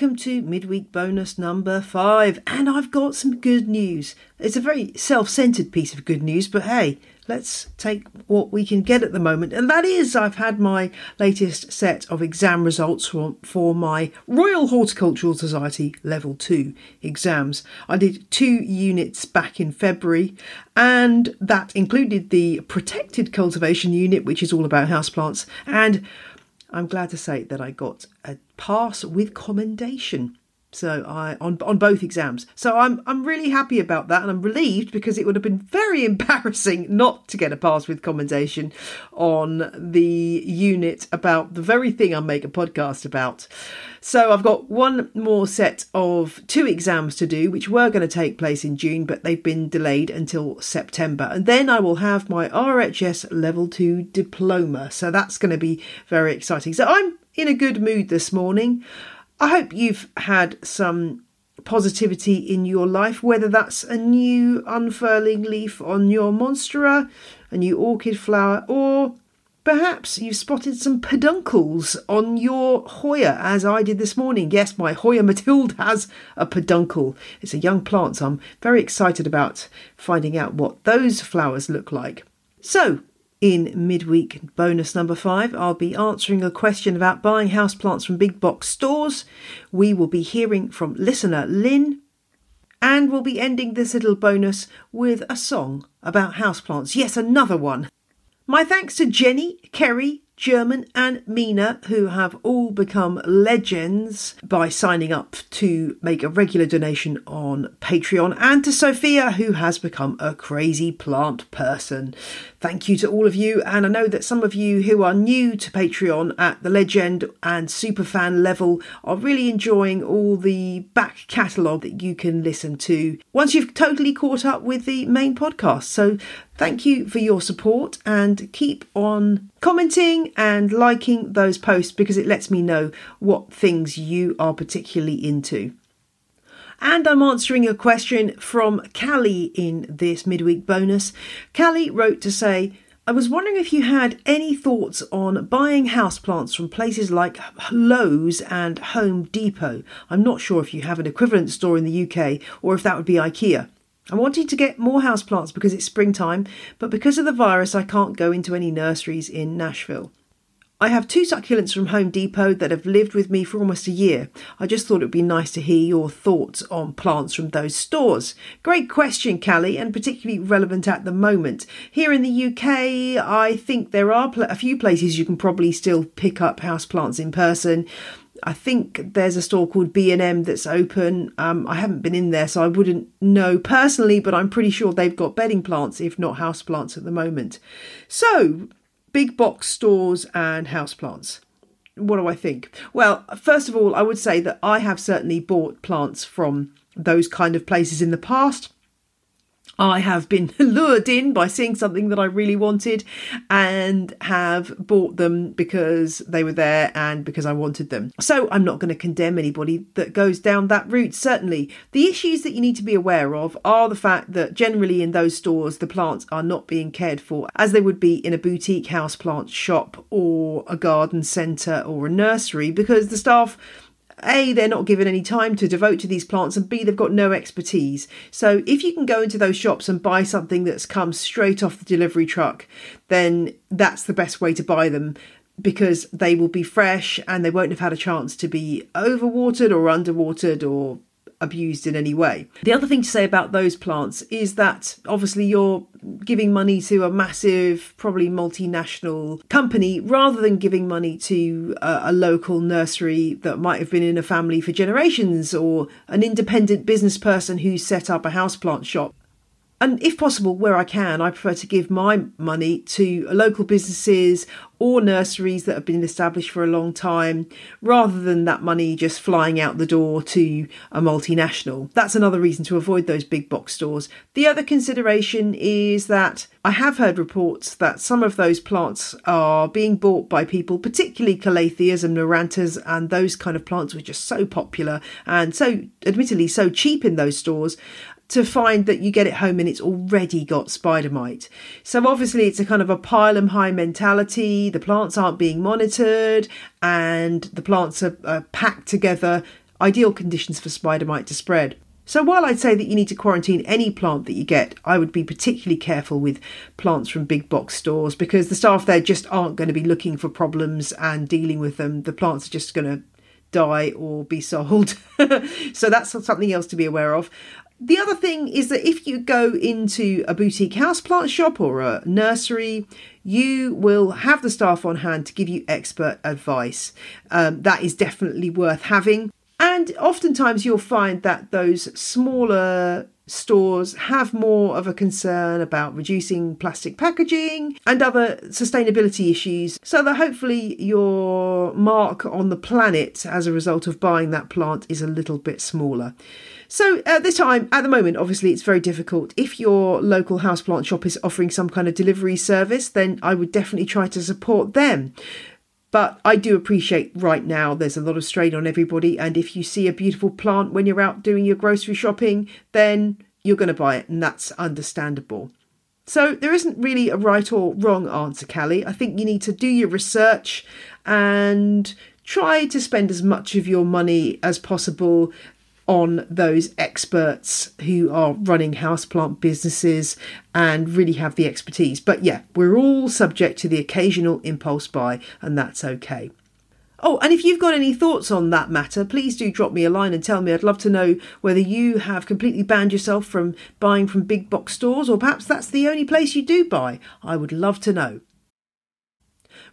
welcome to midweek bonus number five. And I've got some good news. It's a very self centered piece of good news, but hey, let's take what we can get at the moment. And that is, I've had my latest set of exam results for, for my Royal Horticultural Society Level 2 exams. I did two units back in February, and that included the Protected Cultivation Unit, which is all about houseplants, and I'm glad to say that I got a pass with commendation. So I on on both exams. So I'm I'm really happy about that and I'm relieved because it would have been very embarrassing not to get a pass with commendation on the unit about the very thing I make a podcast about. So I've got one more set of two exams to do which were going to take place in June but they've been delayed until September. And then I will have my RHS level 2 diploma. So that's going to be very exciting. So I'm in a good mood this morning. I hope you've had some positivity in your life, whether that's a new unfurling leaf on your monstera, a new orchid flower, or perhaps you've spotted some peduncles on your Hoya, as I did this morning. Yes, my Hoya Mathilde has a peduncle. It's a young plant, so I'm very excited about finding out what those flowers look like. So, in midweek bonus number five, I'll be answering a question about buying houseplants from big box stores. We will be hearing from listener Lynne. And we'll be ending this little bonus with a song about houseplants. Yes, another one. My thanks to Jenny, Kerry, German, and Mina, who have all become legends by signing up to make a regular donation on Patreon, and to Sophia, who has become a crazy plant person. Thank you to all of you, and I know that some of you who are new to Patreon at the legend and superfan level are really enjoying all the back catalogue that you can listen to once you've totally caught up with the main podcast. So Thank you for your support and keep on commenting and liking those posts because it lets me know what things you are particularly into. And I'm answering a question from Callie in this midweek bonus. Callie wrote to say, I was wondering if you had any thoughts on buying houseplants from places like Lowe's and Home Depot. I'm not sure if you have an equivalent store in the UK or if that would be IKEA. I wanted to get more houseplants because it's springtime, but because of the virus, I can't go into any nurseries in Nashville. I have two succulents from Home Depot that have lived with me for almost a year. I just thought it would be nice to hear your thoughts on plants from those stores. Great question, Callie, and particularly relevant at the moment. Here in the UK, I think there are a few places you can probably still pick up houseplants in person. I think there's a store called B&M that's open. Um, I haven't been in there, so I wouldn't know personally, but I'm pretty sure they've got bedding plants, if not house plants, at the moment. So, big box stores and house plants. What do I think? Well, first of all, I would say that I have certainly bought plants from those kind of places in the past. I have been lured in by seeing something that I really wanted and have bought them because they were there and because I wanted them. So I'm not going to condemn anybody that goes down that route, certainly. The issues that you need to be aware of are the fact that generally in those stores the plants are not being cared for as they would be in a boutique house plant shop or a garden centre or a nursery because the staff a, they're not given any time to devote to these plants, and B, they've got no expertise. So, if you can go into those shops and buy something that's come straight off the delivery truck, then that's the best way to buy them because they will be fresh and they won't have had a chance to be overwatered or underwatered or abused in any way. The other thing to say about those plants is that obviously you're giving money to a massive, probably multinational company rather than giving money to a, a, local nursery that might have been in a family for generations or an independent business person who set up a houseplant shop and if possible, where I can, I prefer to give my money to local businesses or nurseries that have been established for a long time, rather than that money just flying out the door to a multinational. That's another reason to avoid those big box stores. The other consideration is that I have heard reports that some of those plants are being bought by people, particularly calatheas and marantas and those kind of plants, which are so popular and so, admittedly, so cheap in those stores to find that you get it home and it's already got spider mite. So obviously it's a kind of a pile 'em high mentality. The plants aren't being monitored and the plants are, are packed together. Ideal conditions for spider mite to spread. So while I'd say that you need to quarantine any plant that you get, I would be particularly careful with plants from big box stores because the staff there just aren't going to be looking for problems and dealing with them. The plants are just going to die or be sold. so that's something else to be aware of. The other thing is that if you go into a boutique houseplant shop or a nursery, you will have the staff on hand to give you expert advice. Um, that is definitely worth having. And oftentimes you'll find that those smaller stores have more of a concern about reducing plastic packaging and other sustainability issues so that hopefully your mark on the planet as a result of buying that plant is a little bit smaller. So at this time, at the moment, obviously it's very difficult. If your local houseplant shop is offering some kind of delivery service, then I would definitely try to support them. But I do appreciate right now there's a lot of strain on everybody, and if you see a beautiful plant when you're out doing your grocery shopping, then you're going to buy it, and that's understandable. So there isn't really a right or wrong answer, Callie. I think you need to do your research and try to spend as much of your money as possible on those experts who are running houseplant businesses and really have the expertise. But yeah, we're all subject to the occasional impulse buy, and that's okay. Oh, and if you've got any thoughts on that matter, please do drop me a line and tell me. I'd love to know whether you have completely banned yourself from buying from big box stores, or perhaps that's the only place you do buy. I would love to know.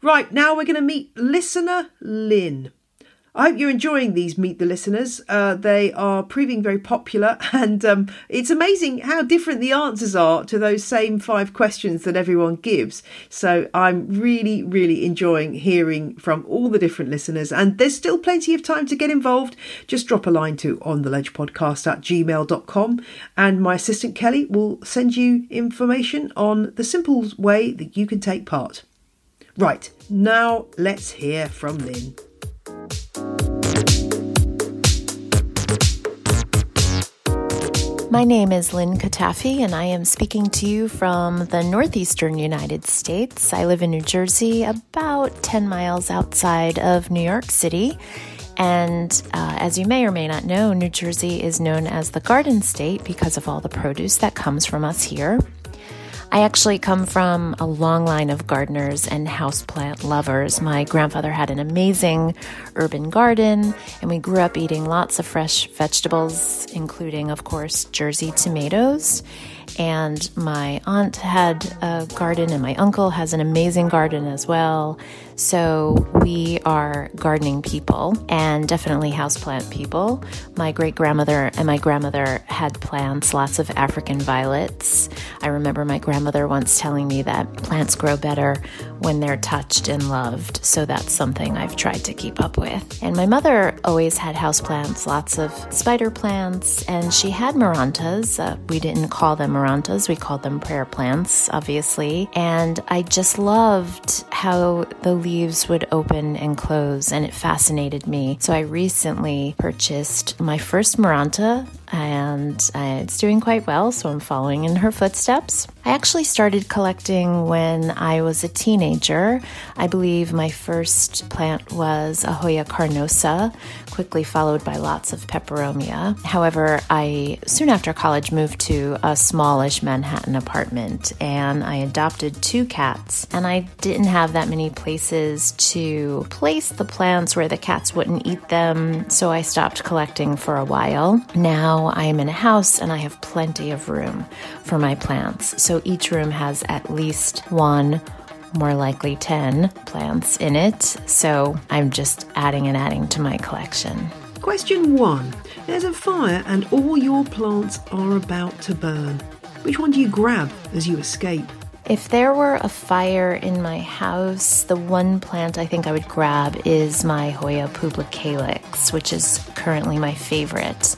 Right, now we're going to meet listener Lynne. I hope you're enjoying these Meet the Listeners. Uh, they are proving very popular, and um, it's amazing how different the answers are to those same five questions that everyone gives. So I'm really, really enjoying hearing from all the different listeners, and there's still plenty of time to get involved. Just drop a line to on the ledge podcast at gmail.com, and my assistant Kelly will send you information on the simple way that you can take part. Right, now let's hear from Lynne. My name is Lynne Katafi, and I am speaking to you from the northeastern United States. I live in New Jersey, about 10 miles outside of New York City. And uh, as you may or may not know, New Jersey is known as the Garden State because of all the produce that comes from us here. I actually come from a long line of gardeners and houseplant lovers. My grandfather had an amazing urban garden, and we grew up eating lots of fresh vegetables, including, of course, Jersey tomatoes. And my aunt had a garden, and my uncle has an amazing garden as well. So we are gardening people and definitely houseplant people. My great grandmother and my grandmother had plants, lots of African violets. I remember my grandmother once telling me that plants grow better when they're touched and loved. So that's something I've tried to keep up with. And my mother always had houseplants, lots of spider plants, and she had marantas. Uh, we didn't call them marantas, we called them prayer plants, obviously. And I just loved how the leaves would open and close, and it fascinated me. So I recently purchased my first Maranta and uh, it's doing quite well, so I'm following in her footsteps. I actually started collecting when I was a teenager. I believe my first plant was a Hoya carnosa, quickly followed by lots of peperomia. However, I soon after college moved to a smallish Manhattan apartment and I adopted two cats, and I didn't have that many places to place the plants where the cats wouldn't eat them, so I stopped collecting for a while. Now I am in a house and I have plenty of room for my plants. So each room has at least one, more likely 10 plants in it. So I'm just adding and adding to my collection. Question one There's a fire and all your plants are about to burn. Which one do you grab as you escape? If there were a fire in my house, the one plant I think I would grab is my Hoya pubicalyx, which is currently my favorite.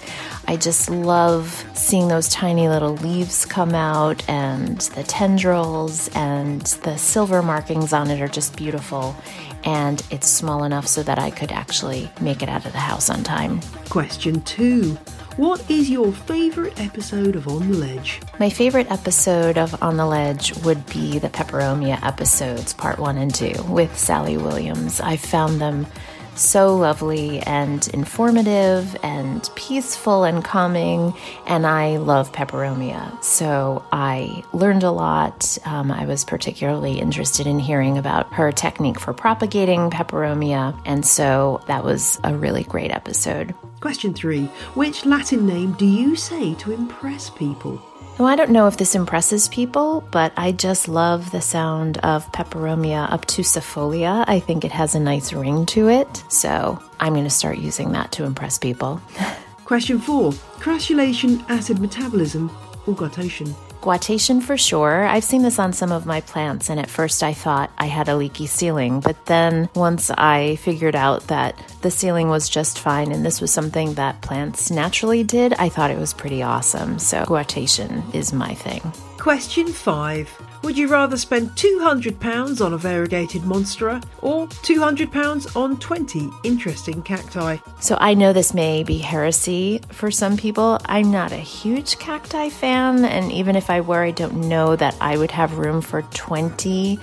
I just love seeing those tiny little leaves come out, and the tendrils and the silver markings on it are just beautiful. And it's small enough so that I could actually make it out of the house on time. Question two What is your favourite episode of On the Ledge? My favorite episode of On the Ledge would be the Peperomia episodes, part one and two, with Sally Williams. I found them so lovely and informative and peaceful and calming. And I love peperomia. So I learned a lot. Um, I was particularly interested in hearing about her technique for propagating peperomia. And so that was a really great episode. Question three Which Latin name do you say to impress people? Well, I don't know if this impresses people, but I just love the sound of Peperomia obtusifolia. I think it has a nice ring to it, so I'm going to start using that to impress people. Question four Crassulacean, acid metabolism, or guttation? Guttation for sure. I've seen this on some of my plants, and at first I thought I had a leaky ceiling. But then once I figured out that the ceiling was just fine and this was something that plants naturally did, I thought it was pretty awesome. So guttation is my thing. Question five would you rather spend £200 on a variegated monstera or £200 on 20 interesting cacti? So I know this may be heresy for some people. I'm not a huge cacti fan, and even if I were, I don't know that I would have room for 20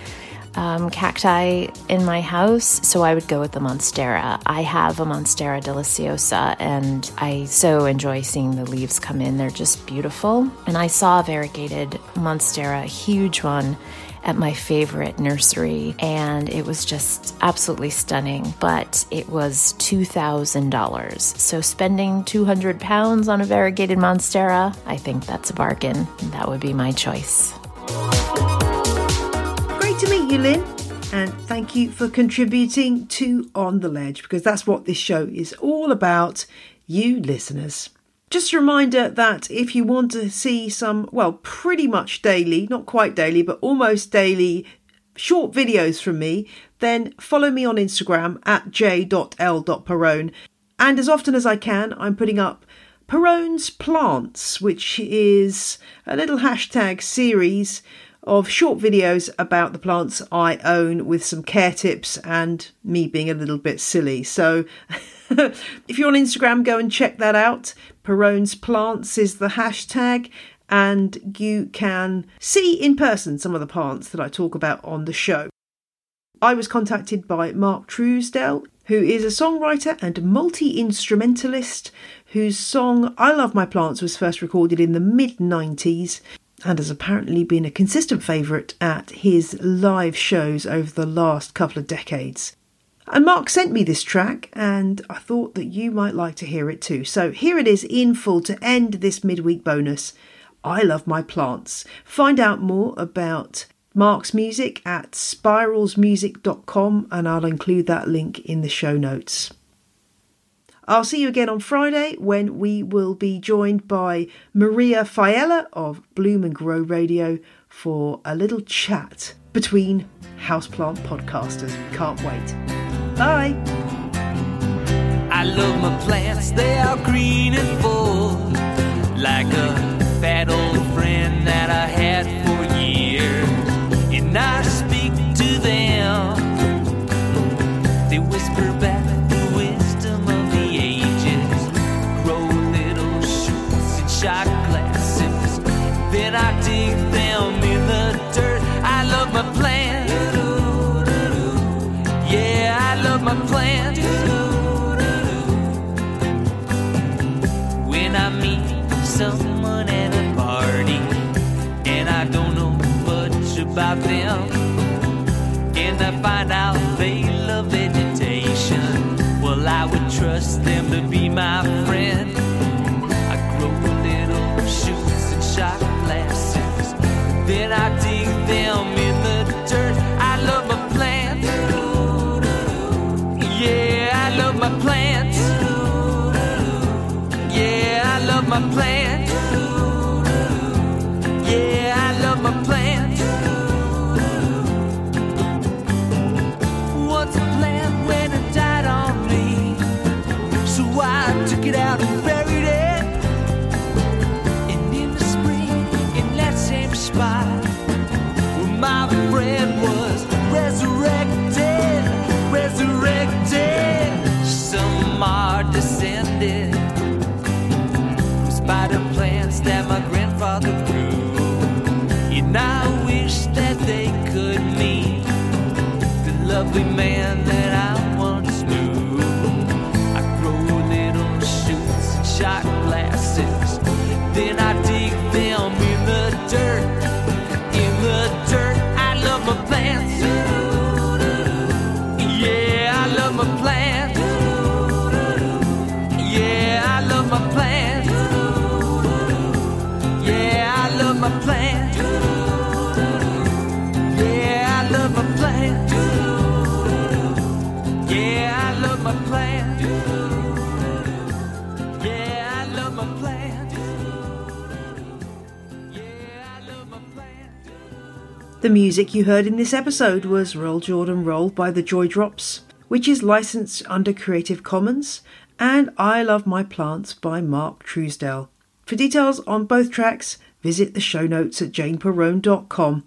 um, cacti in my house, so I would go with the Monstera. I have a Monstera deliciosa, and I so enjoy seeing the leaves come in. They're just beautiful. And I saw a variegated Monstera, a huge one, at my favorite nursery, and it was just absolutely stunning. But it was $2,000. So spending 200 pounds on a variegated Monstera, I think that's a bargain. That would be my choice you, Lynne. And thank you for contributing to On the Ledge because that's what this show is all about, you listeners. Just a reminder that if you want to see some, well, pretty much daily, not quite daily, but almost daily short videos from me, then follow me on Instagram at j.l.perrone. And as often as I can, I'm putting up Perrone's Plants, which is a little hashtag series of short videos about the plants I own with some care tips and me being a little bit silly. So if you're on Instagram, go and check that out. Perrone's Plants is the hashtag, and you can see in person some of the plants that I talk about on the show. I was contacted by Mark Truesdell, who is a songwriter and multi instrumentalist whose song I Love My Plants was first recorded in the mid 90s and has apparently been a consistent favourite at his live shows over the last couple of decades. And Mark sent me this track, and I thought that you might like to hear it too. So here it is in full to end this midweek bonus. I love my plants. Find out more about Mark's music at spiralsmusic.com, and I'll include that link in the show notes. I'll see you again on Friday when we will be joined by Maria Failla of Bloom and Grow Radio for a little chat between houseplant podcasters. Can't wait. Bye. I love my plants, they are green and full, I've and I wish that they could meet the lovely man The music you heard in this episode was Roll Jordan Roll by the Joy Drops, which is licensed under Creative Commons, and I Love My Plants by Mark Truesdell. For details on both tracks, visit the show notes at janeperrone.com.